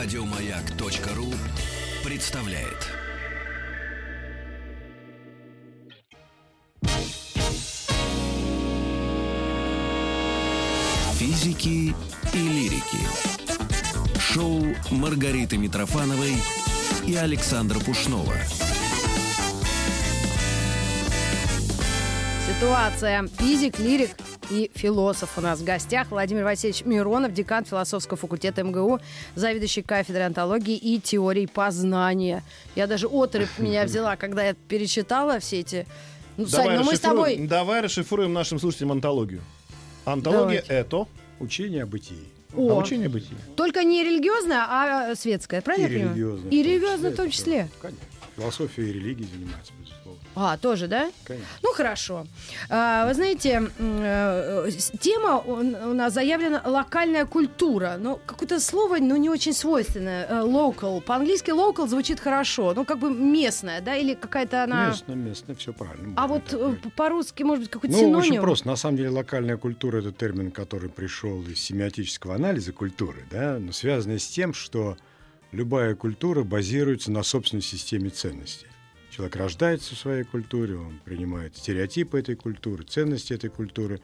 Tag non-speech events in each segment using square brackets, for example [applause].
Радиомаяк.ру представляет. Физики и лирики. Шоу Маргариты Митрофановой и Александра Пушнова. Ситуация. Физик, лирик и философ у нас в гостях. Владимир Васильевич Миронов, декан философского факультета МГУ, заведующий кафедрой антологии и теории познания. Я даже отрыв меня [laughs] взяла, когда я перечитала все эти... Ну, Сань, ну мы с тобой... давай расшифруем нашим слушателям антологию. Антология это... Учение о бытии. О, Обучение о бытии. Только не религиозная, а светская, правильно И я понимаю? религиозное. И религиозная в том числе. Конечно. Философией и религией занимается, безусловно. А, тоже, да? Конечно. Ну хорошо. А, Вы знаете, э, тема у нас заявлена локальная культура. Ну, какое-то слово, ну, не очень свойственное. Э, Local. По-английски local звучит хорошо. Ну, как бы местная, да, или какая-то она... Местно, местно, все правильно. А вот э, по-русски, может быть, какой-то Ну, синоним? очень просто. На самом деле локальная культура – это термин, который пришел из семиотического анализа культуры, да, но связанный с тем, что любая культура базируется на собственной системе ценностей. Человек рождается в своей культуре, он принимает стереотипы этой культуры, ценности этой культуры,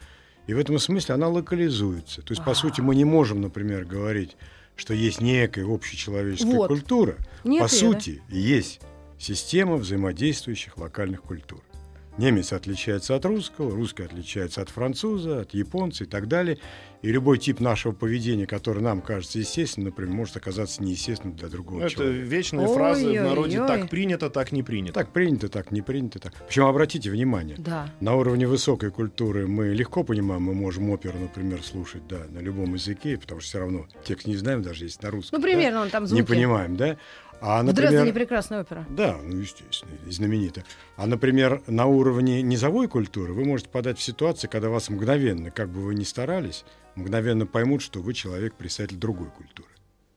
и в этом смысле она локализуется. То есть, по сути, мы не можем, например, говорить, что есть некая общечеловеческая Вот. культура. Нет по её, да? сути, есть система взаимодействующих локальных культур. Немец отличается от русского, русский отличается от француза, от японца и так далее. И любой тип нашего поведения, который нам кажется естественным, например, может оказаться неестественным для другого Это человека. вечные фразы в народе Ой-ой-ой. «так принято, так не принято». Так принято, так не принято, так. Причем обратите внимание, Да. на уровне высокой культуры мы легко понимаем, мы можем оперу, например, слушать, да, на любом языке, потому что все равно текст не знаем, даже если на русском. Ну, да, примерно он там звуки. Не понимаем, да? А, В Дрездене например, прекрасная опера. Да, ну, естественно, и знаменито. А, например, на уровне низовой культуры вы можете подать в ситуации, когда вас мгновенно, как бы вы ни старались, мгновенно поймут, что вы человек, представитель другой культуры.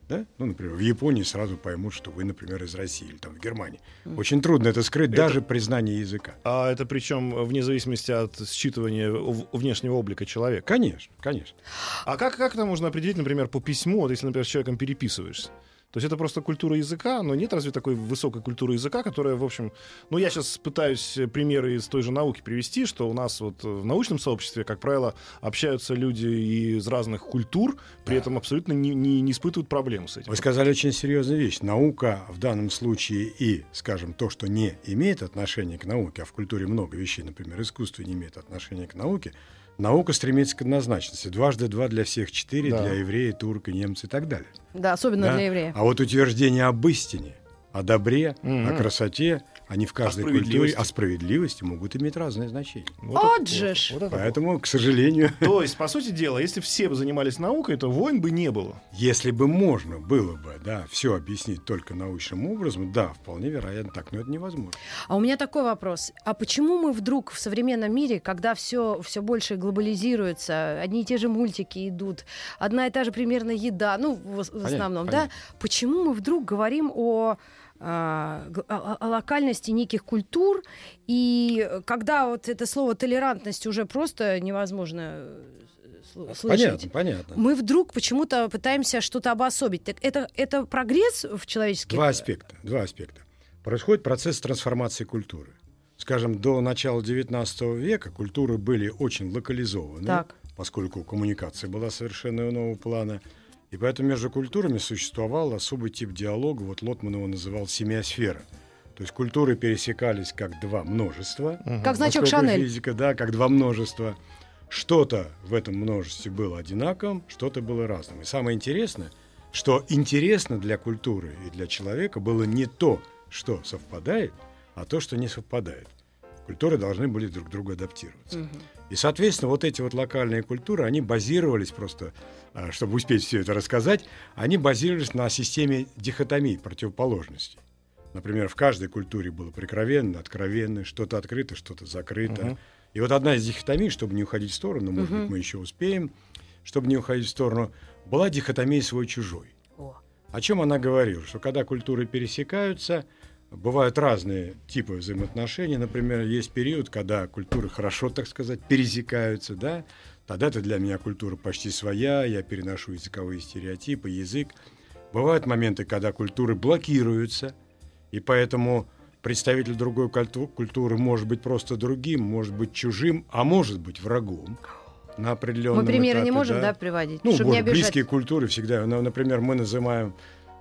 Да? Ну, например, в Японии сразу поймут, что вы, например, из России или там в Германии. Очень трудно это скрыть, даже при знании языка. А это причем вне зависимости от считывания в- внешнего облика человека. Конечно, конечно. А как, как это можно определить, например, по письму, вот если, например, с человеком переписываешься? То есть это просто культура языка, но нет разве такой высокой культуры языка, которая, в общем... Ну, я сейчас пытаюсь примеры из той же науки привести, что у нас вот в научном сообществе, как правило, общаются люди из разных культур, при этом абсолютно не, не- не испытывают проблем с этим. Вы сказали очень серьезную вещь. Наука в данном случае и, скажем, то, что не имеет отношения к науке, а в культуре много вещей, например, искусство не имеет отношения к науке, наука стремится к однозначности. Дважды два для всех четыре, Да. для еврея, турка, немца и так далее. Да, особенно Да? для еврея. А вот утверждение об истине, о добре, Мгм. о красоте, они в каждой культуре, справедливости. о справедливости могут иметь разные значения. Вот Вот же ж. вот это Поэтому, к сожалению, То есть, по сути дела, если все бы занимались наукой, то войн бы не было. если бы можно было бы, да, все объяснить только научным образом, да, вполне вероятно так, но это невозможно. А у меня такой вопрос. А почему мы вдруг в современном мире, когда все, все больше глобализируется, одни и те же мультики идут, одна и та же примерно еда, ну, в, в основном, да? понятно. Почему мы вдруг говорим о, а, о- о локальности неких культур, и когда вот это слово толерантность уже просто невозможно э, сл- слышать. Понятно, понятно. Мы вдруг почему-то пытаемся что-то обособить. Так это, это прогресс в человеческих... Два аспекта. Два аспекта. Происходит процесс трансформации культуры. Скажем, до начала XIX века культуры были очень локализованы, Так. поскольку коммуникация была совершенно иного плана. И поэтому между культурами существовал особый тип диалога, вот Лотман его называл семиосфера. То есть культуры пересекались как два множества. Как значок Шанель. Физика, да, как два множества. Что-то в этом множестве было одинаковым, что-то было разным. И самое интересное, что интересно для культуры и для человека было не то, что совпадает, а то, что не совпадает. Культуры должны были друг к другу адаптироваться. И, соответственно, вот эти вот локальные культуры, они базировались просто, а, чтобы успеть все это рассказать, они базировались на системе дихотомий, противоположностей. Например, в каждой культуре было прикровенно, откровенно, что-то открыто, что-то закрыто. И вот одна из дихотомий, чтобы не уходить в сторону, может быть, мы еще успеем, чтобы не уходить в сторону, была дихотомия свой-чужой. О. О чем она говорила? Что когда культуры пересекаются, бывают разные типы взаимоотношений. Например, есть период, когда культуры хорошо, так сказать, пересекаются, да? Тогда это для меня культура почти своя, я переношу языковые стереотипы, язык. Бывают моменты, когда культуры блокируются, и поэтому представитель другой культу- культуры может быть просто другим, может быть чужим, а может быть врагом на определенном Мы примеры не можем, да, приводить? Ну, чтобы не обижать. близкие культуры всегда. Ну, например, мы называем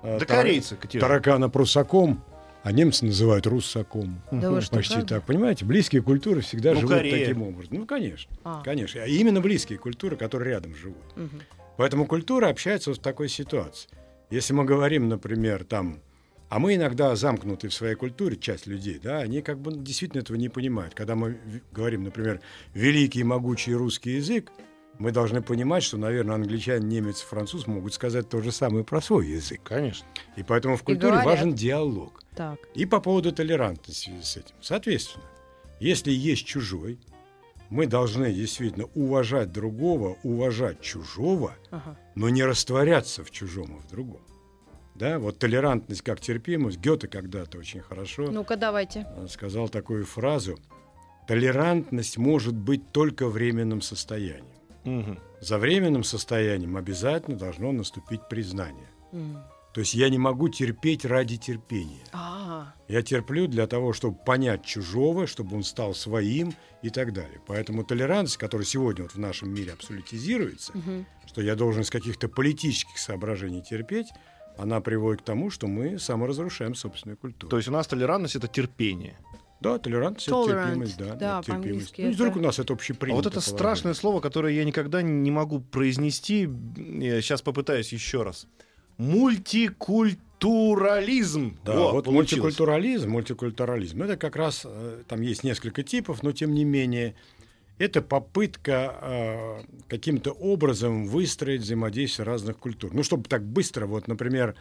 э, Да тар- корейцы, таракана прусаком, а немцы называют руссаком. Да вы что, Почти так. Понимаете, близкие культуры всегда Ну, живут Корея. таким образом. Ну, конечно. А. Конечно. А именно близкие культуры, которые рядом живут. Мгм. Поэтому культура общается вот в такой ситуации. Если мы говорим, например, там, а мы иногда замкнуты в своей культуре, часть людей, да, они как бы действительно этого не понимают. Когда мы говорим, например, великий и могучий русский язык, мы должны понимать, что, наверное, англичанин, немец, француз могут сказать то же самое про свой язык. Конечно. И поэтому в культуре важен диалог. Так. И по поводу толерантности в связи с этим. Соответственно, если есть чужой, мы должны действительно уважать другого, уважать чужого, Ага. но не растворяться в чужом и в другом. Да, вот толерантность как терпимость. Гёте когда-то очень хорошо Ну-ка, давайте. э, сказал такую фразу. Толерантность может быть только временным состоянием. Мгм. За временным состоянием обязательно должно наступить признание. М. То есть я не могу терпеть ради терпения. А, Я терплю для того, чтобы понять чужого, чтобы он стал своим и так далее. Поэтому толерантность, которая сегодня вот в нашем мире абсолютизируется, мгм. что я должен из каких-то политических соображений терпеть, она приводит к тому, что мы саморазрушаем собственную культуру. То есть у нас толерантность это терпение. Да, толерантность, Tolerant, терпимость, да, да, терпимость. Ну, вдруг это- у нас это А общепринято. вот это положение. страшное слово, которое я никогда не могу произнести. Сейчас попытаюсь еще раз. Мультикультурализм. Да, Во, вот получилось. мультикультурализм, мультикультурализм, это как раз, э, там есть несколько типов, но тем не менее, это попытка э, каким-то образом выстроить взаимодействие разных культур. Ну, чтобы так быстро, вот, например,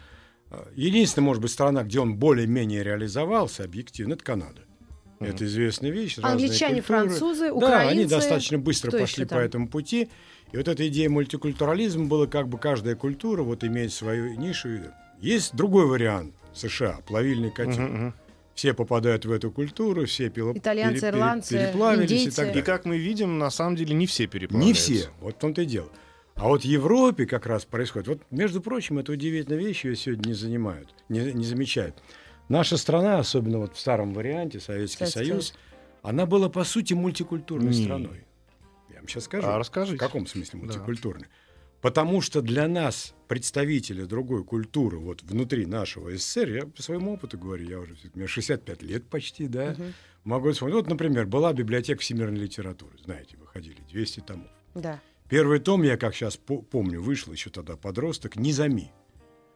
э, единственная, может быть, страна, где он более-менее реализовался объективно, это Канада. Это известная вещь. Англичане, французы, Да, они украинцы. достаточно быстро Кто пошли по этому пути. И вот эта идея мультикультурализма была как бы каждая культура вот имеет свою нишу. Есть другой вариант США, плавильный котел. Мгм. Все попадают в эту культуру, все пило- Итальянцы, пере- ирландцы, переплавились и индейцы. так И далее. как мы видим, на самом деле не все Не переплавляются. все, вот в том-то и дело. А вот в Европе как раз происходит. Вот, между прочим, это удивительная вещь, ее сегодня не занимают, не, не замечают. Наша страна, особенно вот в старом варианте, Советский Советский Союз, она была, по сути, мультикультурной Не. страной. Я вам сейчас скажу. А расскажите. В каком смысле Да. мультикультурной? Потому что для нас, представителя другой культуры, вот внутри нашего СССР, я по своему опыту говорю, я уже, мне 65 лет почти, да, могу вспомнить. Вот, например, была библиотека всемирной литературы, знаете, выходили 200 томов. Да. Первый том, я как сейчас помню, вышел еще тогда подросток, Низами.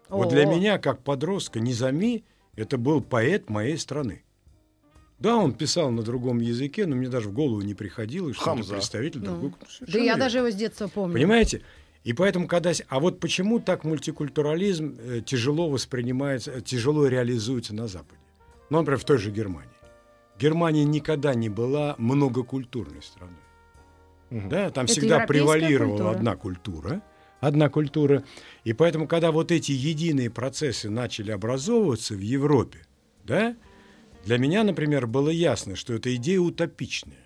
Вот О, для меня, как подростка, Низами – это был поэт моей страны. Да, он писал на другом языке, но мне даже в голову не приходило, что Хамза. это представитель Ну, другой. Да я верно. даже его с детства помню. Понимаете? И поэтому, когда... А вот почему так мультикультурализм э, тяжело воспринимается, э, тяжело реализуется на Западе? Ну, например, в той же Германии. Германия никогда не была многокультурной страной. Мгм. Да, там Это всегда превалировала культура. одна культура. Одна культура. И поэтому, когда вот эти единые процессы начали образовываться в Европе, да, для меня, например, было ясно, что эта идея утопичная.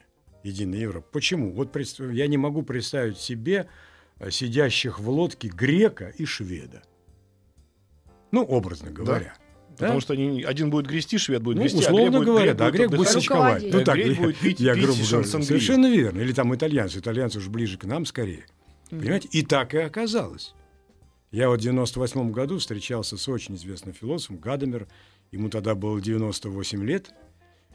Единая Европа. Почему? Вот я не могу представить себе э, сидящих в лодке грека и шведа. Ну, образно говоря. Потому Да? что они- один будет грести, швед будет Ну, грести, условно а грек говоря, да, грек будет сочковать. Ну, так, грек я- будет пить- я пить грубо шансонгрию. Совершенно верно. Или там итальянцы. Итальянцы уж ближе к нам скорее. Понимаете? И так и оказалось. Я вот в 98 году встречался с очень известным философом Гадамер. Ему тогда было 98 лет.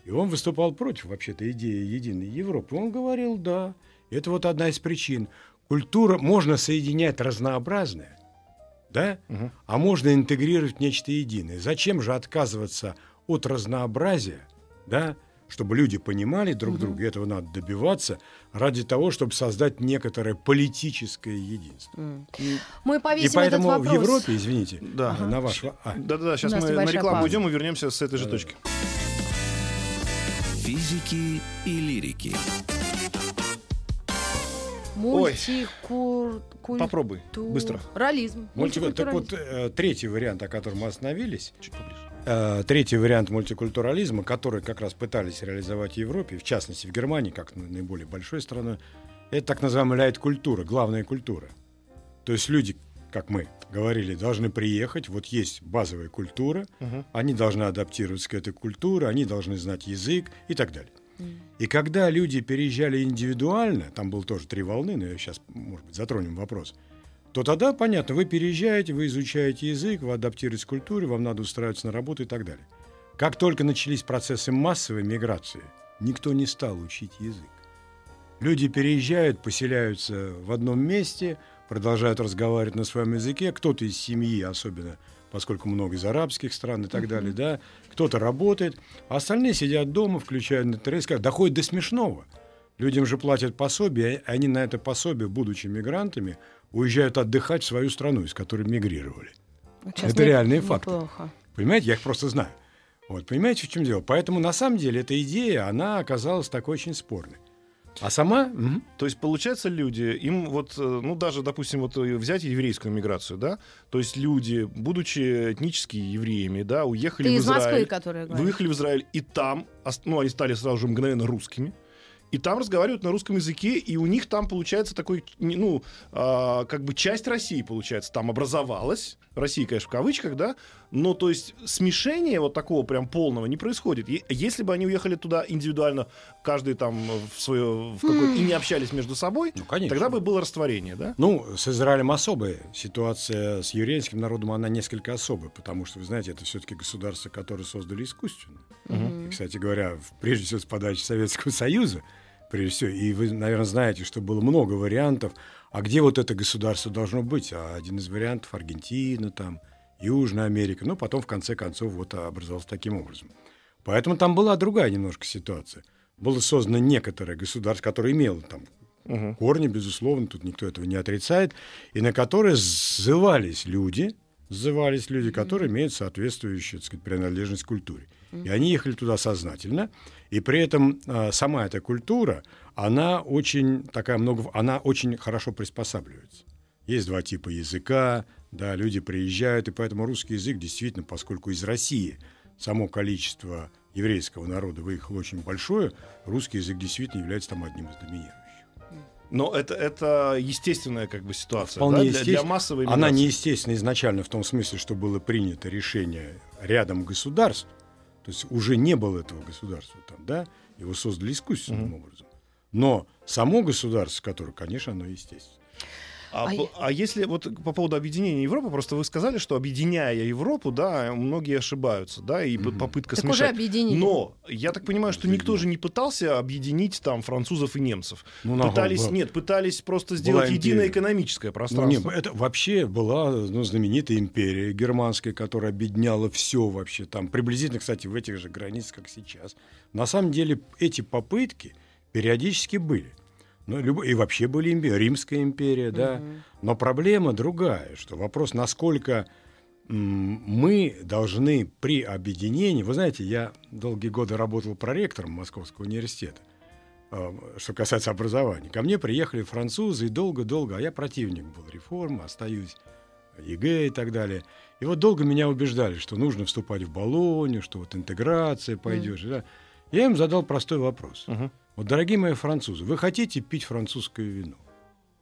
И он выступал против вообще-то идеи единой Европы. Он говорил, да, это вот одна из причин. Культура, можно соединять разнообразное, да, Мгм. а можно интегрировать нечто единое. Зачем же отказываться от разнообразия, да, чтобы люди понимали друг друга, и этого надо добиваться, ради того, чтобы создать некоторое политическое единство. Мы И повесим поэтому этот в вопрос. Европе, извините, Да. на ваш... а, Да-да-да, сейчас мы на рекламу пауза. уйдем и вернемся с этой же Да-да. точки. Физики и лирики. Мультикур... куль- Попробуй, быстро. Рализм. мультик- Так вот, э, третий вариант, о котором мы остановились, Чуть поближе. Э, Третий вариант мультикультурализма, который как раз пытались реализовать в Европе, в частности в Германии, как на- наиболее большой страной, это так называемая ляйт-культура, главная культура. То есть люди, как мы, говорили, должны приехать, вот есть базовая культура, Мгм. они должны адаптироваться к этой культуре, они должны знать язык и так далее. И когда люди переезжали индивидуально, там было тоже три волны, но сейчас, может быть, затронем вопрос, то тогда, понятно, вы переезжаете, вы изучаете язык, вы адаптируетесь к культуре, вам надо устраиваться на работу и так далее. Как только начались процессы массовой миграции, никто не стал учить язык. Люди переезжают, поселяются в одном месте, продолжают разговаривать на своем языке. Кто-то из семьи, особенно поскольку много из арабских стран и так далее, да, кто-то работает, а остальные сидят дома, включают интернет, доходит до смешного. Людям же платят пособие, и они на это пособие, будучи мигрантами, уезжают отдыхать в свою страну, из которой мигрировали. Сейчас Это не- реальные факты. неплохо. Понимаете, я их просто знаю. Вот, понимаете, в чем дело? Поэтому на самом деле эта идея, она оказалась такой очень спорной. А сама... мгм. То есть, получается, люди, им вот, э, ну, даже, допустим, вот э, взять еврейскую миграцию, да, то есть люди, будучи этнически евреями, да, уехали Ты в из Израиль. Москвы, которая говорит. Выехали в Израиль, и там, ну, они стали сразу же мгновенно русскими. И там разговаривают на русском языке, и у них там получается такой, ну, а, как бы часть России, получается, там образовалась. Россия, конечно, в кавычках, да, но то есть смешения вот такого прям полного не происходит. Если бы они уехали туда индивидуально, каждый там в свое, в какой- и не общались между собой, Ну, конечно. тогда бы было растворение, да? Ну, с Израилем особая ситуация, с еврейским народом она несколько особая, потому что, вы знаете, это все-таки государство, которое создали искусственно. И, кстати говоря, прежде всего с подачи Советского Союза, прежде всего, и вы, наверное, знаете, что было много вариантов, а где вот это государство должно быть? А один из вариантов Аргентина, там, Южная Америка, ну, потом, в конце концов, вот образовался таким образом. Поэтому там была другая немножко ситуация. Было создано некоторое государство, которое имело там Мгм. корни, безусловно, тут никто этого не отрицает, и на которые сзывались люди, сзывались люди, которые имеют соответствующую, так сказать, принадлежность к культуре. И они ехали туда сознательно, и при этом а, сама эта культура, она очень такая много, она очень хорошо приспосабливается. Есть два типа языка, да, люди приезжают, и поэтому русский язык действительно, поскольку из России само количество еврейского народа выехало очень большое, русский язык действительно является там одним из доминирующих. Но это, это естественная как бы ситуация, Вполне да, для, для массовой Она миграции. неестественна изначально в том смысле, что было принято решение рядом государств, то есть уже не было этого государства там, да, его создали искусственным образом. Но само государство, которое, конечно, оно естественно. А, А а если вот по поводу объединения Европы, просто вы сказали, что объединяя Европу, да, многие ошибаются, да, и п- попытка Так уже смешать. объединили. Но я так понимаю, что никто же не пытался объединить там французов и немцев. Ну, пытались, была- нет, пытались просто сделать единое экономическое Ну, пространство. не, это вообще была ну, знаменитая империя германская, которая объединяла все вообще там, приблизительно, кстати, в этих же границах, как сейчас. На самом деле эти попытки периодически были. Ну, любо- и вообще были империи, Римская империя, да. Но проблема другая, что вопрос, насколько мы должны при объединении... Вы знаете, я долгие годы работал проректором Московского университета, э, что касается образования. Ко мне приехали французы и долго-долго, а я противник был реформы, остаюсь ЕГЭ и так далее. И вот долго меня убеждали, что нужно вступать в Болонью, что вот интеграция пойдешь. да. Я им задал простой вопрос. Мгм. Вот, дорогие мои французы, вы хотите пить французское вино?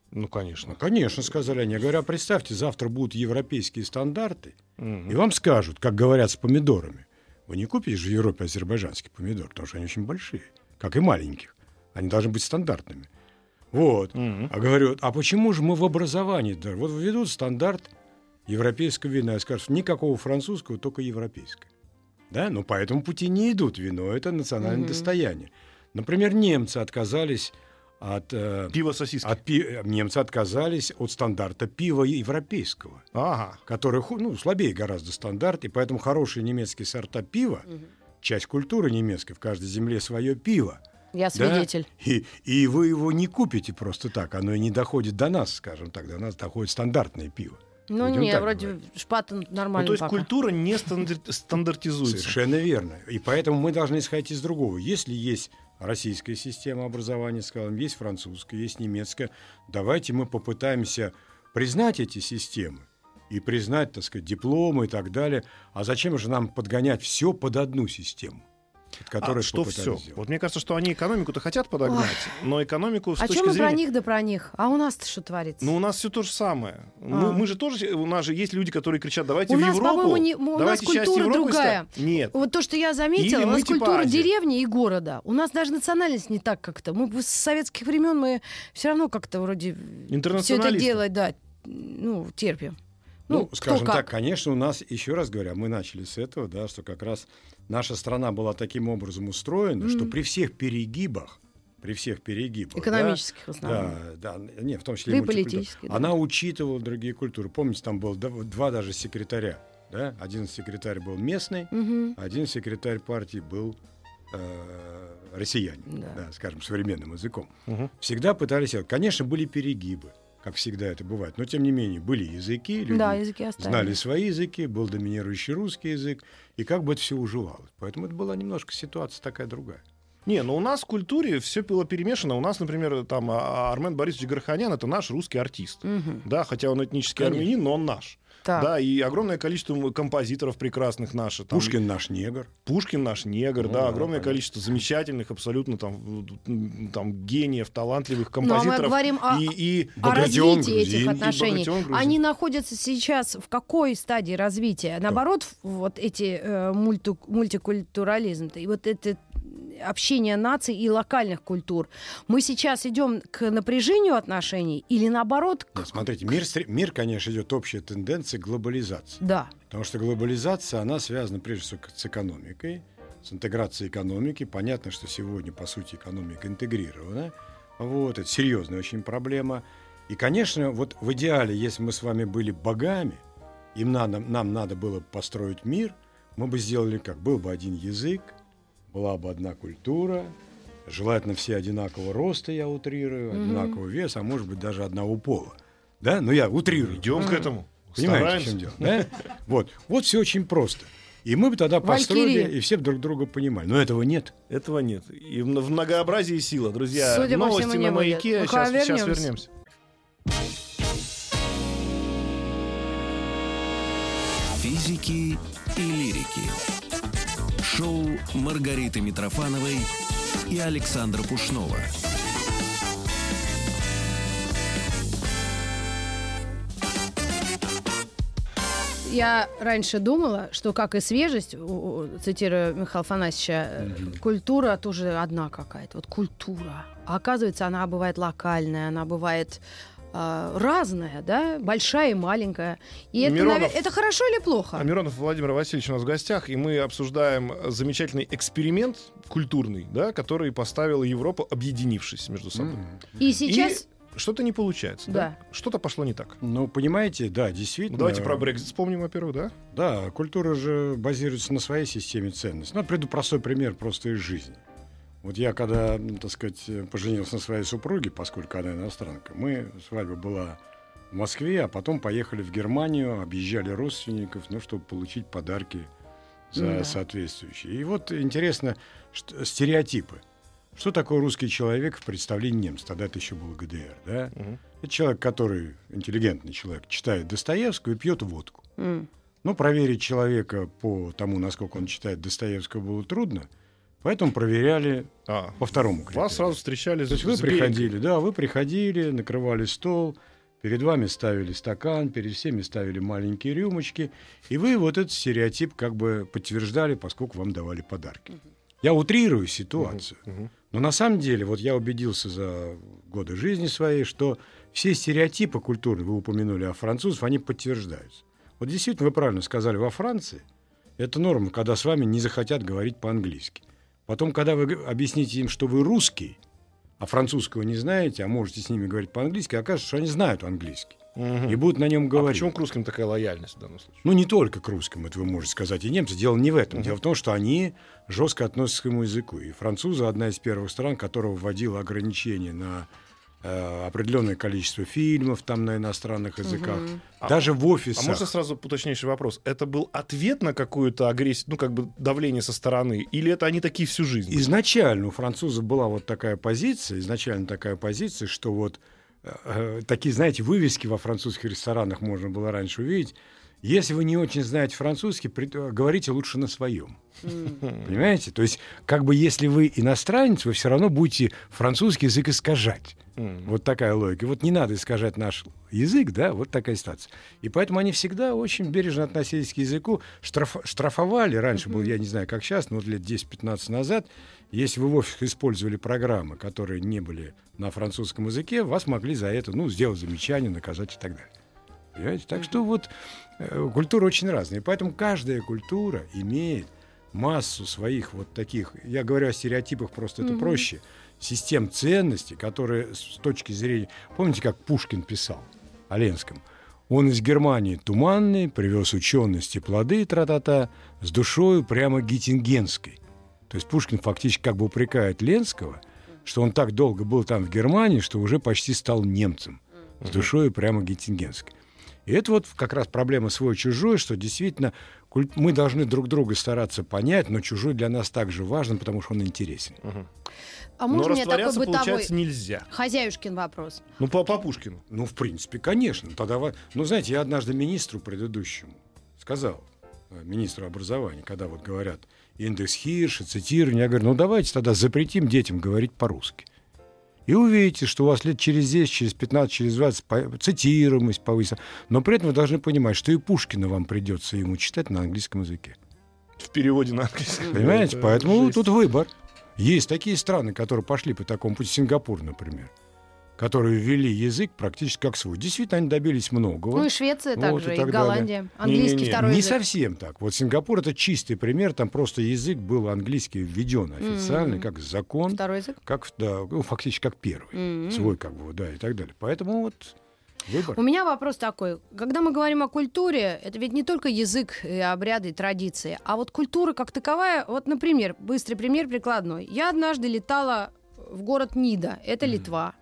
Ну, конечно. конечно, сказали они. Я говорю, а представьте, завтра будут европейские стандарты, Мгм. и вам скажут, как говорят с помидорами. Вы не купите же в Европе азербайджанский помидор, потому что они очень большие, как и маленьких. Они должны быть стандартными. Вот. Мгм. А говорю, а почему же мы в образовании? да? Вот введут стандарт европейского вина, и скажут, никакого французского, только европейское. Да? Но по этому пути не идут. Вино – это национальное Мгм. достояние. Например, немцы отказались от... э, Пиво сосиски. от пи- э, немцы отказались от стандарта пива европейского, Ага. который ну, слабее гораздо стандарт, и поэтому хорошие немецкие сорта пива, часть культуры немецкой, в каждой земле свое пиво. Я да, свидетель. И, и вы его не купите просто так, оно и не доходит до нас, скажем так, до нас доходит стандартное пиво. Ну, Будем не, так вроде говорить. шпатен Ну, нормально то есть пока. культура не стандар- стандартизуется. Совершенно верно. И поэтому мы должны исходить из другого. Если есть российская система образования, скажем, есть французская, есть немецкая, давайте мы попытаемся признать эти системы и признать, так сказать, дипломы и так далее. А зачем же нам подгонять все под одну систему? Которые а что все? сделать. Вот мне кажется, что они экономику-то хотят подогнать, но экономику с А точки чем мы зрения... про них да про них? А у нас-то что творится? Ну, у нас все то же самое. Мы, А. мы же тоже, у нас же есть люди, которые кричат, давайте У в нас, Европу. не- у нас давайте часть культура Европы другая. стать». Нет. Вот то, что я заметила, Или у мы нас типа культура Азия. деревни и города. У нас даже национальность не так как-то. Мы с советских времен мы все равно как-то вроде все это делать, да, ну, терпим. Ну, кто скажем как. так, конечно, у нас, еще раз говоря, мы начали с этого, да, что как раз наша страна была таким образом устроена, что при всех перегибах, при всех перегибах, да, Экономических в основном. Да, да, не, в том числе Да и политических, да. Она учитывала другие культуры. Помните, там было дв- два даже секретаря, да? Один секретарь был местный, Мгм. один секретарь партии был э, россиянин, Да. да, скажем, современным языком. Мгм. Всегда пытались... Конечно, были перегибы, как всегда это бывает, но тем не менее были языки, люди Да, языки оставили. знали свои языки, был доминирующий русский язык, и как бы это все уживалось. Поэтому это была немножко ситуация такая другая. Не, ну у нас в культуре все было перемешано. У нас, например, там а- Армен Борисович Гарханян это наш русский артист. Мгм. Да, хотя он этнический Конечно. армянин, но он наш. Так. Да, и огромное количество композиторов прекрасных наши. Там Пушкин наш негр. Пушкин наш негр, Ну да, огромное понятно. количество замечательных, абсолютно там, там гениев, талантливых Ну, а мы композиторов. говорим о- и, и о Багратион развитии этих грузин, и отношений. Багратион. Они находятся сейчас в какой стадии развития? Наоборот, вот эти э, мульту- мультикультурализм и вот это общение наций и локальных культур. Мы сейчас идем к напряжению отношений или наоборот? к- Нет, смотрите, мир, мир, конечно, идет общая тенденция глобализации. Да. Потому что глобализация, она связана прежде всего с экономикой, с интеграцией экономики. Понятно, что сегодня, по сути, экономика интегрирована. Вот, это серьезная очень проблема. И, конечно, вот в идеале, если мы с вами были богами, им надо, нам надо было построить мир, мы бы сделали как? Был бы один язык, была бы одна культура, желательно все одинакового роста, я утрирую, Мгм. одинакового веса, а может быть даже одного пола. Да? Ну, я утрирую. Идем к этому. Понимаете, в Стараемся. чем дело? да? Вот, вот все очень просто. И мы бы тогда Валькирии. построили, и все бы друг друга понимали. Но этого нет. Этого нет. И в в многообразии сила, друзья. Судя Новости всему, на маяке. Ну-ка, Сейчас, сейчас вернемся. вернемся. Физики и лирики. Шоу Маргариты Митрофановой и Александра Пушнова. Я раньше думала, что как и свежесть, цитирую Михаила Фанасьевича, э, культура тоже одна какая-то. Вот культура. А оказывается, она бывает локальная, она бывает а, разная, да, большая и маленькая. И это, Миронов. наве- это хорошо или плохо? А Миронов Владимир Васильевич у нас в гостях, и мы обсуждаем замечательный эксперимент культурный, да, который поставила Европа, объединившись между собой. И сейчас... И что-то не получается, да? Да. Что-то пошло не так. Ну, понимаете, да, Ну, действительно. давайте про Брексит вспомним, во-первых, да? Да, культура же базируется на своей системе ценностей. Ну, приду простой пример просто из жизни. Вот я, когда, м, так сказать, э, поженился на своей супруге, поскольку она иностранка, мы, свадьба была в Москве, а потом поехали в Германию, объезжали родственников, ну, чтобы получить подарки за М-да. соответствующие. И вот интересно, что, стереотипы. Что такое русский человек в представлении немца? Тогда это еще был ГДР, да? Мгм. Это человек, который, интеллигентный человек, читает Достоевского и пьет водку. М. Ну, проверить человека по тому, насколько он читает Достоевского, было трудно. Поэтому проверяли А, по второму критерию. вас сразу встречали То есть с- вы приходили, да, вы приходили, накрывали стол, перед вами ставили стакан, перед всеми ставили маленькие рюмочки, и вы вот этот стереотип как бы подтверждали, поскольку вам давали подарки. Я утрирую ситуацию. Но на самом деле, вот я убедился за годы жизни своей, что все стереотипы культурные, вы упомянули о французов, они подтверждаются. Вот действительно, вы правильно сказали, во Франции это норма, когда с вами не захотят говорить по-английски. Потом, когда вы объясните им, что вы русский, а французского не знаете, а можете с ними говорить по-английски, окажется, что они знают английский Мгм. и будут на нем А говорить. почему к русским такая лояльность в данном случае? Ну, не только к русским, это вы можете сказать, и немцы. Дело не в этом. Мгм. Дело в том, что они жестко относятся к своему языку. И французы одна из первых стран, которая вводила ограничения на определенное количество фильмов там на иностранных языках. А- Даже в офисах. А можно сразу уточнейший вопрос? Это был ответ на какую-то агрессию, ну, как бы давление со стороны? Или это они такие всю жизнь? были? Изначально у французов была вот такая позиция, изначально такая позиция, что вот э, э, такие, знаете, вывески во французских ресторанах можно было раньше увидеть. Если вы не очень знаете французский, при- говорите лучше на своем. Понимаете? То есть, как бы если вы иностранец, вы все равно будете французский язык искажать. Вот такая логика. Вот не надо искажать наш язык, да, вот такая ситуация. И поэтому они всегда очень бережно относились к языку, штраф- штрафовали, раньше был, я не знаю, как сейчас, но вот лет 10-15 назад, если вы в офисах использовали программы, которые не были на французском языке, вас могли за это, ну, сделать замечание, наказать и так далее. Понимаете? Так что вот э, культура очень разная. Поэтому каждая культура имеет массу своих вот таких, я говорю о стереотипах, просто это проще, систем ценностей, которые с точки зрения... Помните, как Пушкин писал о Ленском? Он из Германии туманный, привез учености, плоды, тра-та-та, с душою прямо геттингенской. То есть Пушкин фактически как бы упрекает Ленского, что он так долго был там в Германии, что уже почти стал немцем. С душой прямо геттингенской. И это вот как раз проблема свой-чужой, что действительно мы должны друг друга стараться понять, но чужой для нас также важен, потому что он интересен. А Но можно мне такой бытовой получается, нельзя. хозяюшкин вопрос? Ну, по, по Пушкину. Ну, в принципе, конечно. Тогда, ну, знаете, я однажды министру предыдущему сказал, э, министру образования, когда вот говорят индекс Хирша, цитирование, я говорю, ну давайте тогда запретим детям говорить по-русски. И увидите, что у вас лет через 10, через 15, через 20 по- цитируемость повысится. Но при этом вы должны понимать, что и Пушкина вам придется ему читать на английском языке. В переводе на английский. Понимаете? Это Поэтому жесть. тут выбор. Есть такие страны, которые пошли по такому пути. Сингапур, например, которые ввели язык практически как свой. Действительно, они добились многого. Ну и Швеция Вот также, и и, так Голландия. Английский Не-не-не, второй Не язык. совсем так. Вот Сингапур это чистый пример. Там просто язык был английский введен официально, Мгм. как закон, Второй язык? как да, ну, фактически как первый. Мгм. Свой как бы, да, и так далее. Поэтому вот выбор. У меня вопрос такой. Когда мы говорим о культуре, это ведь не только язык, и обряды, и традиции, а вот культура как таковая, вот, например, быстрый пример прикладной. Я однажды летала в город Нида, это Литва.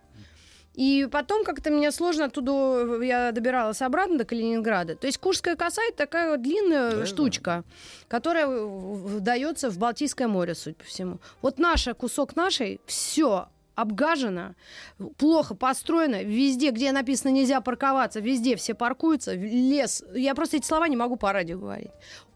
И потом как-то мне сложно оттуда, я добиралась обратно до Калининграда. То есть Курская коса это такая вот длинная Да, штучка, которая вдается в Балтийское море, судя по всему. Вот наша, кусок нашей, все обгажено, плохо построено, везде, где написано нельзя парковаться, везде все паркуются, лес. Я просто эти слова не могу по радио говорить.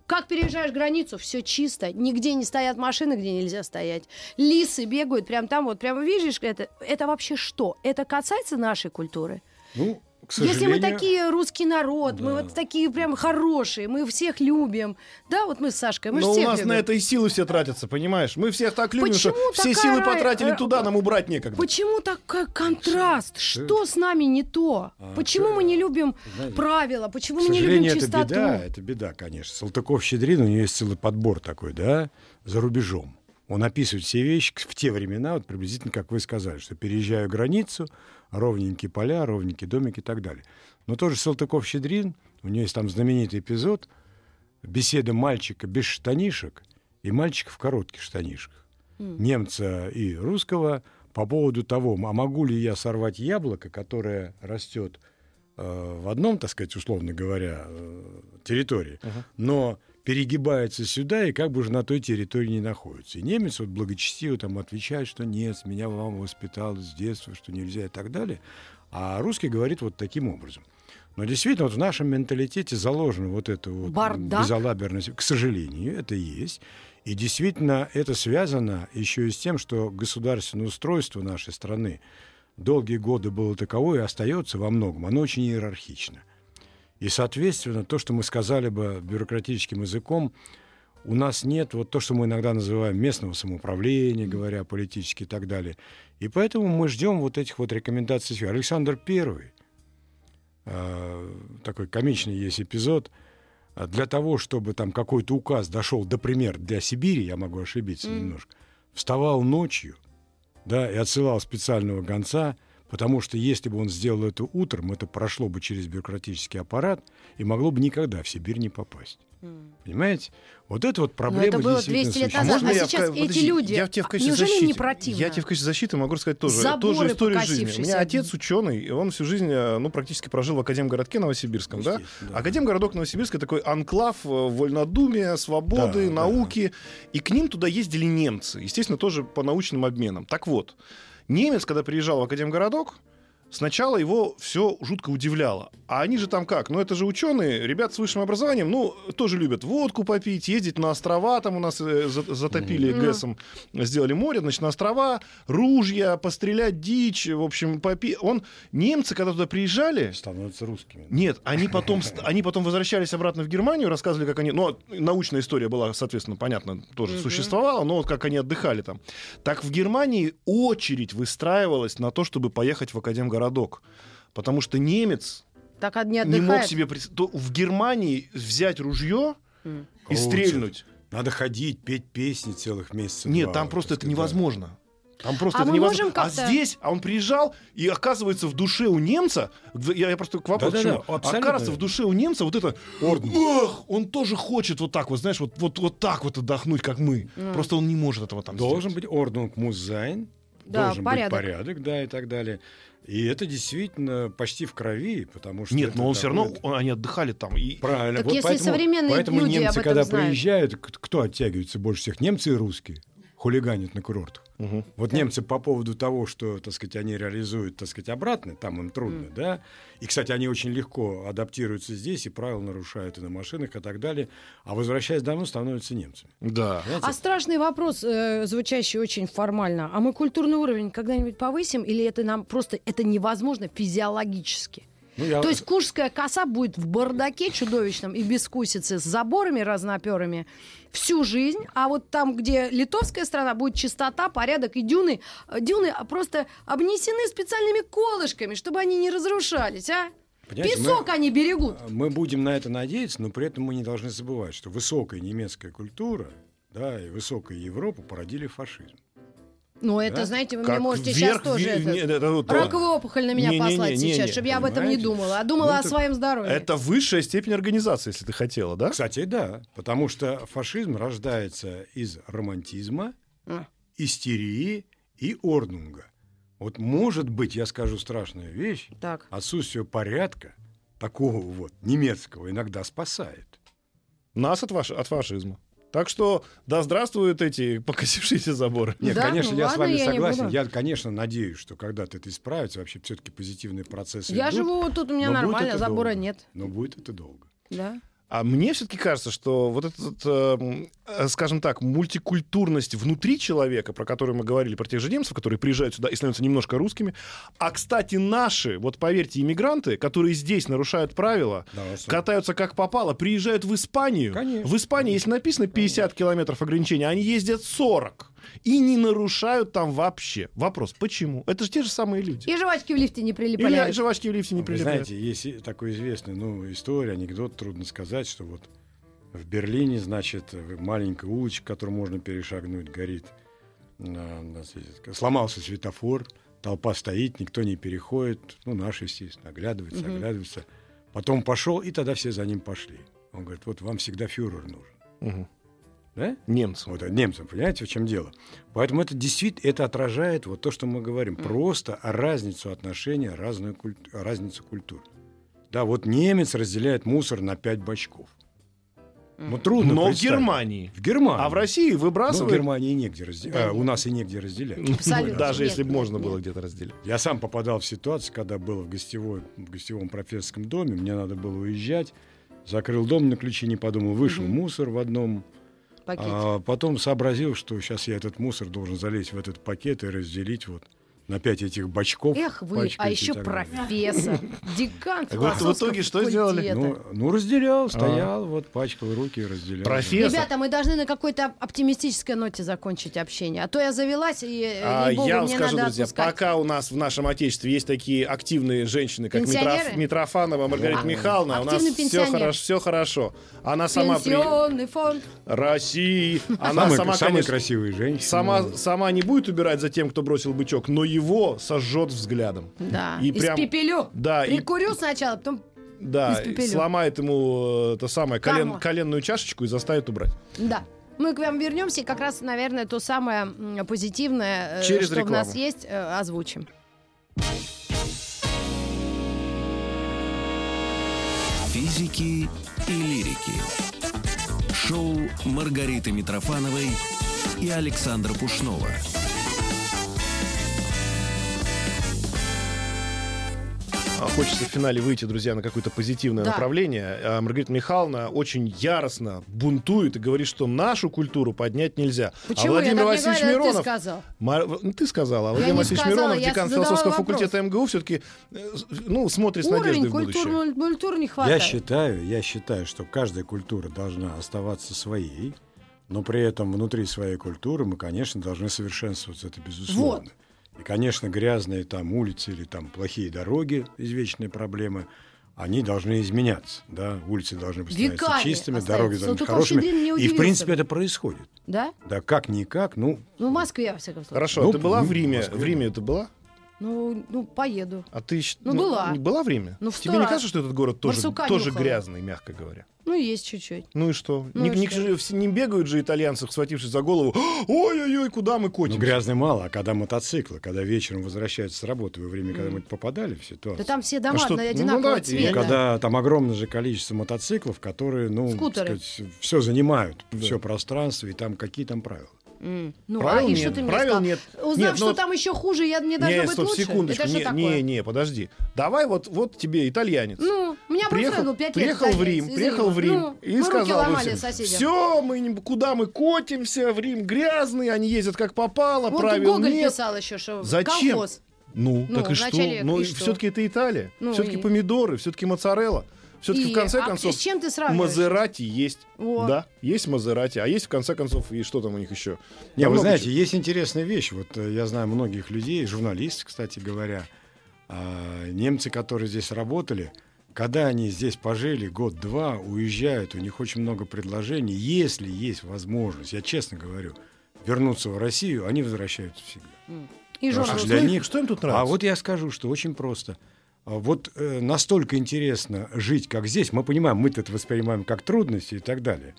Как переезжаешь границу, все чисто, нигде не стоят машины, где нельзя стоять. Лисы бегают прям там, вот прямо видишь, это, это вообще что? Это касается нашей культуры? Ну, к Если сожалению, мы такие русский народ, мы Да. вот такие прям хорошие, мы всех любим. Да, вот мы с Сашкой, мы Но у нас любим. на это и силы все тратятся, понимаешь? Мы всех так любим, Почему что все такая силы ра- потратили ра- туда, нам убрать некогда. Почему такой контраст? Что- с нами не то? А, Почему мы не любим правила? Почему мы не любим сожалению, это чистоту? беда, это беда, конечно. Салтыков-Щедрин, у него есть целый подбор такой, да, за рубежом. Он описывает все вещи в те времена, вот приблизительно, как вы сказали, что переезжаю границу, ровненькие поля, ровненькие домики и так далее. Но тоже Салтыков-Щедрин, у него есть там знаменитый эпизод, беседа мальчика без штанишек и мальчика в коротких штанишках. Немца и русского по поводу того, а могу ли я сорвать яблоко, которое растет э, в одном, так сказать, условно говоря, э, территории, но перегибается сюда и как бы уже на той территории не находится. И немец вот благочестиво там отвечает, что нет, меня мама воспитала с детства, что нельзя и так далее. А русский говорит вот таким образом. Но действительно, вот в нашем менталитете заложена вот эта вот Бардак. безалаберность. К сожалению, это есть. И действительно, это связано еще и с тем, что государственное устройство нашей страны долгие годы было таково и остается во многом. Оно очень иерархично. И, соответственно, то, что мы сказали бы бюрократическим языком, у нас нет вот то, что мы иногда называем местного самоуправления, говоря политически и так далее. И поэтому мы ждем вот этих вот рекомендаций. Александр Первый, э, такой комичный есть эпизод, а для того, чтобы там какой-то указ дошел, например, для Сибири, я могу ошибиться немножко, вставал ночью, да, и отсылал специального гонца, потому что если бы он сделал это утром, это прошло бы через бюрократический аппарат и могло бы никогда в Сибирь не попасть. Понимаете? Вот это вот проблема это было действительно 200 лет назад, можно а я сейчас ка- эти подожди, люди- Я в тебе в а качестве неужели защиты. не противно? Я тебе в качестве защиты могу рассказать тоже, Заборы тоже историю жизни. У меня отец ученый, и он всю жизнь э, ну, практически прожил в Академгородке Новосибирском. Да? Да. Академгородок Новосибирск такой анклав э, вольнодумия, свободы, Да, да. науки. И к ним туда ездили немцы. Естественно, тоже по научным обменам. Так вот, немец, когда приезжал в Академгородок, Сначала его все жутко удивляло. А они же там как? Ну, это же ученые, ребят с высшим образованием, ну, тоже любят водку попить, ездить на острова, там у нас э, за- затопили Мгм. ГЭСом, сделали море, значит, на острова, ружья, пострелять дичь, в общем, попи... Он, немцы, когда туда приезжали, Становятся русскими. нет, они [laughs] потом, они потом возвращались обратно в Германию, рассказывали, как они... Ну, научная история была, соответственно, понятно, тоже Мгм. существовала, но вот как они отдыхали там. Так в Германии очередь выстраивалась на то, чтобы поехать в Академгородок. Потому что немец Так не не мог себе... пред- то В Германии взять ружье М. и Крутят. стрельнуть... Надо ходить, петь песни целых месяцев. Нет, два, там просто это сказать, да. невозможно. Там просто А это невозможно. А здесь, а он приезжал, и оказывается, в душе у немца, я, я просто к вопросу, Да-да-да, почему? абсолютно. оказывается, в душе у немца вот это, Орден. ох, он тоже хочет вот так вот, знаешь, вот, вот, вот так вот отдохнуть, как мы. М. Просто он не может этого там Должен сделать. быть орден музайн, Да, должен порядок. быть порядок, да, и так далее. И это действительно почти в крови, потому что... Нет, это но он все равно, он- они отдыхали там. И... Правильно. Так вот если поэтому, современные поэтому люди об немцы, этом когда знают. приезжают, кто оттягивается больше всех? Немцы и русские хулиганят на курортах. Мгм. Вот Да. немцы по поводу того, что, так сказать, они реализуют, так сказать, обратно, там им трудно, да. И, кстати, они очень легко адаптируются здесь и правила нарушают и на машинах и так далее. А возвращаясь домой, становятся немцами. Да. Понимаете? А страшный вопрос, э, звучащий очень формально. А мы культурный уровень когда-нибудь повысим, или это нам просто это невозможно физиологически? Ну, я- То есть куршская коса будет в бардаке чудовищном и без кусицы с заборами разноперыми всю жизнь, а вот там, где литовская страна, будет чистота, порядок и дюны, дюны просто обнесены специальными колышками, чтобы они не разрушались, а? Понимаете, мы- Песок они берегут. Мы будем на это надеяться, но при этом мы не должны забывать, что высокая немецкая культура да, и высокая Европа породили фашизм. Но это, Да? знаете, вы мне Как можете вверх, сейчас тоже ви- это- не, это вот- раковую опухоль на меня Не-не-не, послать не-не, сейчас, чтобы я об этом не думала, а думала Ну, о своем здоровье. Это высшая степень организации, если ты хотела, да? Кстати, да, потому что фашизм рождается из романтизма, А. истерии и орднунга. Вот может быть, я скажу страшную вещь, Так. отсутствие порядка такого вот немецкого иногда спасает. Нас от, фаш- от фашизма. Так что да здравствуют эти покосившиеся заборы. Нет, Да? конечно, Ну я с ладно, вами я согласен. Я, конечно, надеюсь, что когда-то это исправится. Вообще, все-таки позитивные процессы Я идут, живу вот тут, у меня нормально, забора долго. нет. Но будет это долго. Да. А мне все-таки кажется, что вот эта, э, скажем так, мультикультурность внутри человека, про которую мы говорили, про тех же немцев, которые приезжают сюда и становятся немножко русскими. А, кстати, наши, вот поверьте, иммигранты, которые здесь нарушают правила, Да, катаются как попало, приезжают в Испанию. Конечно. В Испании, если написано 50 километров ограничения, они ездят 40. И не нарушают там вообще. Вопрос, почему? Это же те же самые люди. И жвачки в лифте не Или прилипали. жвачки в лифте не Вы прилипают. знаете, есть и такой известный, ну, история, анекдот, трудно сказать, что вот в Берлине, значит, маленькая улочка, которую можно перешагнуть, горит. Сломался светофор, толпа стоит, никто не переходит. Ну, наши, естественно, оглядываются, Мгм. оглядываются. Потом пошел, и тогда все за ним пошли. Он говорит, вот вам всегда фюрер нужен. Мгм. Да? Немцы. Вот, а немцам, понимаете, в чем дело? Поэтому это действительно это отражает вот то, что мы говорим, просто разницу отношения, разную культ- разницу культур. Да, вот немец разделяет мусор на пять бачков. Ну, трудно Но в. Германии. В Германии. А в России Ну, в выбрасывают... Германии негде разделять. Да, у нет. нас и негде разделять. [laughs] Абсолютно. Даже Нет, если бы можно нет. было где-то разделить. Я сам попадал в ситуацию, когда был в, гостевой, в гостевом профессорском доме, мне надо было уезжать, закрыл дом на ключи, не подумал, вышел мусор в одном Пакет. А потом сообразил, что сейчас я этот мусор должен залезть в этот пакет и разделить вот на пять этих бачков. Эх вы, а еще профессор, декан [laughs] вот, в итоге что сделали? Ну, ну, разделял, стоял, вот пачкал руки и разделял. Профессор. Ребята, мы должны на какой-то оптимистической ноте закончить общение. А то я завелась, и, э, А, ей-богу, я вам мне скажу, надо друзья, отпускать. пока у нас в нашем отечестве есть такие активные женщины, как? Митроф- Митрофанова Маргарита А, Михайловна, у нас все хорошо, все хорошо. Она сама при Пенсионный фонд. России, она Самые, сама, самые конечно, красивые женщины. сама, сама не будет убирать за тем, кто бросил бычок, но его сожжет взглядом. Да, И и прям- испепелю. Да, и, Прикурю сначала, потом... да, и сломает ему э, это самое колен- коленную чашечку и заставит убрать. Да. Мы к вам вернемся и как раз, наверное, то самое позитивное, э, Через что в нас рекламу. есть, э, озвучим. Физики и лирики. Шоу Маргариты Митрофановой и Александра Пушнова. Хочется в финале выйти, друзья, на какое-то позитивное Да. направление. А Маргарита Михайловна очень яростно бунтует и говорит, что нашу культуру поднять нельзя. Почему? а Владимир я Васильевич говорю, это Миронов... ты сказал. Мар- ну, Ты сказала, а Я Владимир Васильевич сказала, Миронов, я декан философского вопрос. факультета МГУ, все-таки ну, смотрит с надеждой Уровень в будущее. культуры, культуры не Я хватает. считаю, я считаю, что каждая культура должна оставаться своей, но при этом внутри своей культуры мы, конечно, должны совершенствоваться, это безусловно. И, конечно, грязные там улицы или там плохие дороги, извечные проблемы, они должны изменяться, да, улицы должны быть становиться чистыми, дороги должны быть хорошими, и в принципе это происходит. Да? Да, как-никак, ну, Ну, в Москве, во всяком случае. Хорошо, Ну, а ты была ну, в Риме? Москве, В Риме ты была? Ну, ну, поеду. А ты щ- Ну, была. была в Риме? Ну, в Тебе не раз. кажется, что этот город тоже, Барсука тоже нюхала. грязный, мягко говоря? Ну, есть чуть-чуть. Ну и что? Ну не, и не- что? не бегают же итальянцы, схватившись за голову. [gasps] Ой-ой-ой, куда мы ну котимся? грязный мало, а когда мотоциклы, когда вечером возвращаются с работы, во время, когда мы попадали в ситуацию. Да там все дома что- ну, одинакового давайте, И я- цвета. когда там огромное же количество мотоциклов, которые, ну, Скутеры. все занимают, все пространство, и там какие там правила. Ну, Правил а и нет, что ты мне правил сказал? нет. Узнав, Нет, ну что вот- там еще хуже, я, мне должно Не, быть стоп, лучше? секундочку. Это что Не, такое? не, не, подожди. Давай вот, вот тебе итальянец. Ну, меня приехал, был пять лет приехал в Рим, приехал в Рим Ну, и сказал всем, все, мы куда мы котимся, в Рим грязный, они ездят как попало, Вот правил Гоголь нет. писал еще, что Зачем? колхоз. Ну, Ну, так и что? Ну, все-таки это Италия, Ну, все-таки и- помидоры, все-таки моцарелла, все-таки в конце а концов с чем ты сравниваешь? Мазерати есть, Во. да, есть Мазерати, а есть в конце концов и что там у них еще? Не, вы знаете, чего. есть интересная вещь. Вот э, я знаю многих людей, журналистов, кстати говоря, а, немцы, которые здесь работали, когда они здесь пожили год-два, уезжают, у них очень много предложений. Если есть возможность, я честно говорю, вернуться в Россию, они возвращаются всегда. И Потому А журналист. что, для им- них- что им тут нравится? А вот я скажу, что очень просто. А Вот э, настолько интересно жить, как здесь. Мы понимаем, мы-то это воспринимаем как трудности и так далее.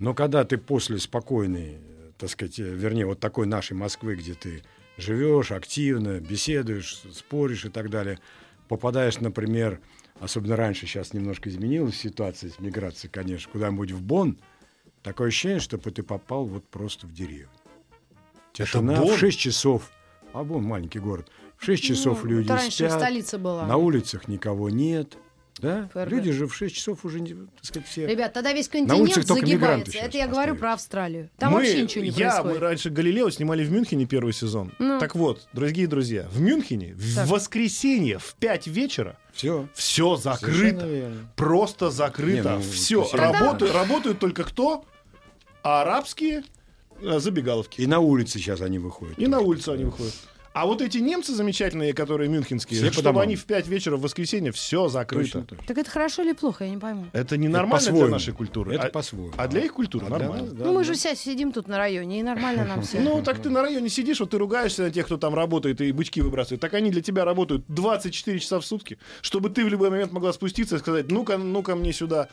Но когда ты после спокойной, э, так сказать, э, вернее, вот такой нашей Москвы, где ты живешь активно, беседуешь, споришь и так далее, попадаешь, например, особенно раньше, сейчас немножко изменилась ситуация с миграцией, конечно, куда-нибудь в Бонн, такое ощущение, что ты попал вот просто в деревню. Тишина Бонн? в 6 часов. А Бонн маленький город. В 6 часов Ну, люди это раньше спят. столица была. На улицах никого нет. Да? ФРГ. Люди же в 6 часов уже, не- так сказать, все... Ребят, тогда весь На континент улицах только мигранты загибается. Это я говорю про Австралию. Там мы, вообще ничего не я, мы происходит. раньше Галилео снимали в Мюнхене первый сезон. Ну. Так вот, дорогие друзья, в Мюнхене Так. в воскресенье в 5 вечера Все. все закрыто. Просто закрыто. Не, ну, все. спасибо. Работают, работают только кто? Арабские э, забегаловки. И на улице сейчас они выходят. И на улицу они выходят. А вот эти немцы замечательные, которые мюнхенские, Все чтобы домам. они в 5 вечера в воскресенье все закрыто. Точно так. Так это хорошо или плохо, я не пойму. Это не Это нормально для нашей культуры. Это а, по-своему. а для их культуры А для нормально. нас, да, ну, мы да. же все сидим тут на районе, и нормально нам все. Ну, так ты на районе сидишь, вот ты ругаешься на тех, кто там работает и бычки выбрасывает. Так они для тебя работают 24 часа в сутки, чтобы ты в любой момент могла спуститься и сказать, ну-ка, ну-ка мне сюда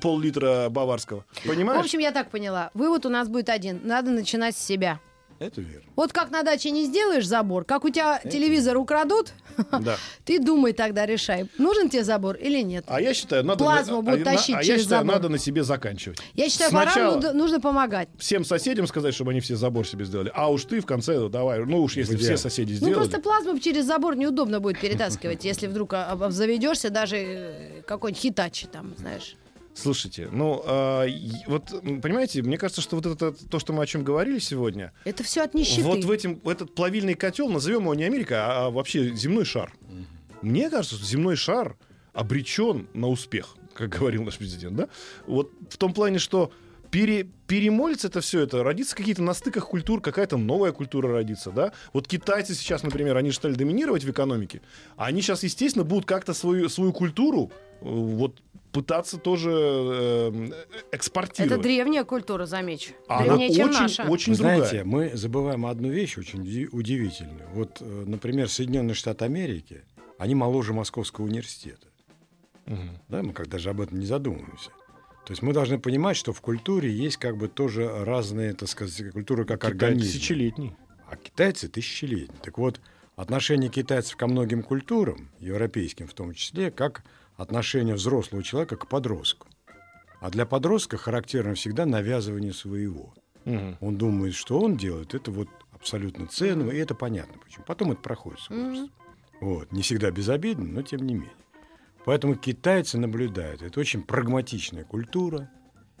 пол-литра баварского. В Понимаешь? общем, я так поняла. Вывод у нас будет один. Надо начинать с себя. Это верно. Вот как на даче не сделаешь забор, как у тебя телевизор украдут, [laughs] Да. ты думай тогда, решай, нужен тебе забор или нет. А я считаю, надо... Плазму на- будут а, на- тащить а я через считаю, забор. надо на себе заканчивать. Я считаю, Сначала ворам нужно помогать. всем соседям сказать, чтобы они все забор себе сделали. А уж ты в конце, ну, давай, ну уж если все соседи Ну, сделали. просто плазму через забор неудобно будет перетаскивать, если вдруг а, заведешься даже э, какой-нибудь хитачи там, знаешь. Слушайте, ну, и- вот, понимаете, мне кажется, что вот это то, что мы о чем говорили сегодня, Это все от нищеты. вот в этим, в этот плавильный котел, назовем его не Америка, а, а вообще земной шар. Мне кажется, что земной шар обречен на успех, как говорил наш президент, да? Вот в том плане, что пере, перемолится это все это, родится какие-то на стыках культур, какая-то новая культура родится, да? Вот китайцы сейчас, например, они же стали доминировать в экономике, а они сейчас, естественно, будут как-то свою, свою культуру э, вот пытаться тоже э, экспортировать. Это древняя культура, замечу. А она Древнее, чем очень, наша. очень Вы другая. знаете, мы забываем одну вещь очень уди- удивительную. Вот, э, например, Соединенные Штаты Америки, они моложе Московского университета. Мгм. Да, мы как даже об этом не задумываемся. То есть мы должны понимать, что в культуре есть как бы тоже разные, так сказать, культуры как Китай организм. тысячелетний. А китайцы тысячелетние. Так вот, отношение китайцев ко многим культурам, европейским в том числе, как отношение взрослого человека к подростку. А для подростка характерно всегда навязывание своего. Мгм. Он думает, что он делает, это вот абсолютно ценно, и это понятно почему. Потом это проходит с возрастом. Вот. Не всегда безобидно, но тем не менее. Поэтому китайцы наблюдают. Это очень прагматичная культура.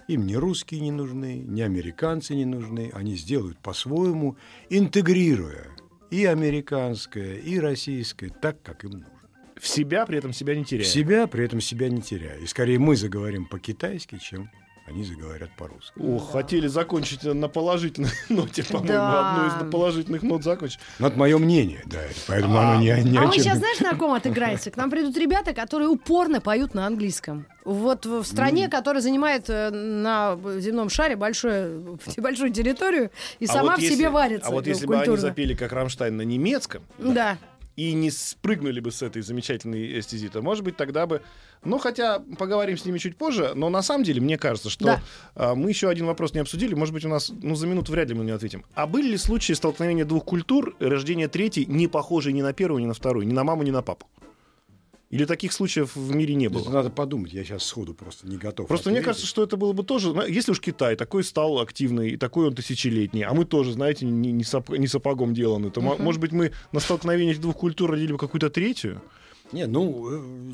Им ни русские не нужны, ни американцы не нужны. Они сделают по-своему, интегрируя и американское, и российское так, как им нужно. В себя при этом себя не теряя. Себя при этом себя не теряя. И скорее мы заговорим по-китайски, чем они заговорят по-русски. О, хотели закончить на положительной [laughs] ноте, по-моему, Да. одну из положительных нот закончить. Ну, это мое мнение, да. Поэтому оно не, ни А о мы сейчас, не- знаешь, на ком отыграемся? К нам придут ребята, которые упорно поют на английском. Вот в в стране, которая занимает э, на земном шаре большое, [laughs] большую территорию и А сама вот в если- себе варится А вот если бы они культурно. запели, как Рамштайн, на немецком, Да. И не спрыгнули бы с этой замечательной стези, то, может быть, тогда бы... Ну, хотя поговорим с ними чуть позже, но на самом деле, мне кажется, что Да. а, мы еще один вопрос не обсудили, может быть, у нас, ну, за минуту вряд ли мы не ответим. А были ли случаи столкновения двух культур, рождения третьей, не похожей ни на первую, ни на вторую, ни на маму, ни на папу? Или таких случаев в мире не было? Это надо подумать, я сейчас сходу просто не готов. Просто мне ответить. кажется, что это было бы тоже, если уж Китай такой стал активный, и такой он тысячелетний, а мы тоже, знаете, не, не сап- не сапогом деланы, то, мо- может быть, мы на столкновении этих двух культур родили бы какую-то третью? Не, ну, э,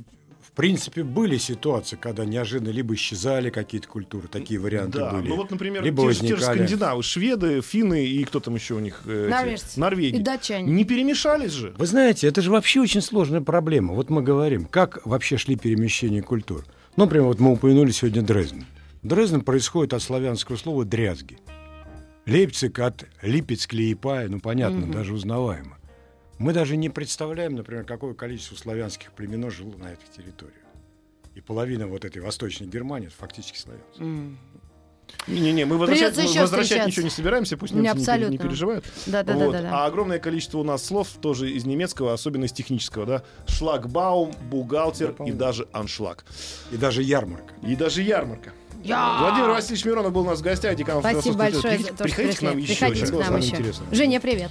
в принципе, были ситуации, когда неожиданно либо исчезали какие-то культуры, такие варианты Да, были. ну вот, например, либо те, же- те же возникали. скандинавы, шведы, финны и кто там еще у них? э? Норвежцы. Норвеги. И датчане. Не перемешались же? Вы знаете, это же вообще очень сложная проблема. Вот мы говорим, как вообще шли перемещения культур. Ну, например, вот мы упомянули сегодня Дрезден. Дрезден происходит от славянского слова «дрязги». Лейпциг от «липец клеепая», ну, понятно, даже узнаваемо. Мы даже не представляем, например, какое количество славянских племен жило на этих территориях. И половина вот этой Восточной Германии это фактически славянцы. Не-не-не, мы возвращать, мы возвращать ничего не собираемся, пусть Не, немцы не, пере- не абсолютно. переживают. Да-да-да-да-да. Вот. А огромное количество у нас слов тоже из немецкого, особенно из технического, да? Шлагбаум, бухгалтер и даже аншлаг. И даже ярмарка. И даже ярмарка. Я! Владимир Васильевич Миронов был у нас в гостях, декан Спасибо большое института. за то, что Приходите к нам еще. Приходите к нам еще. интересно. Женя, привет.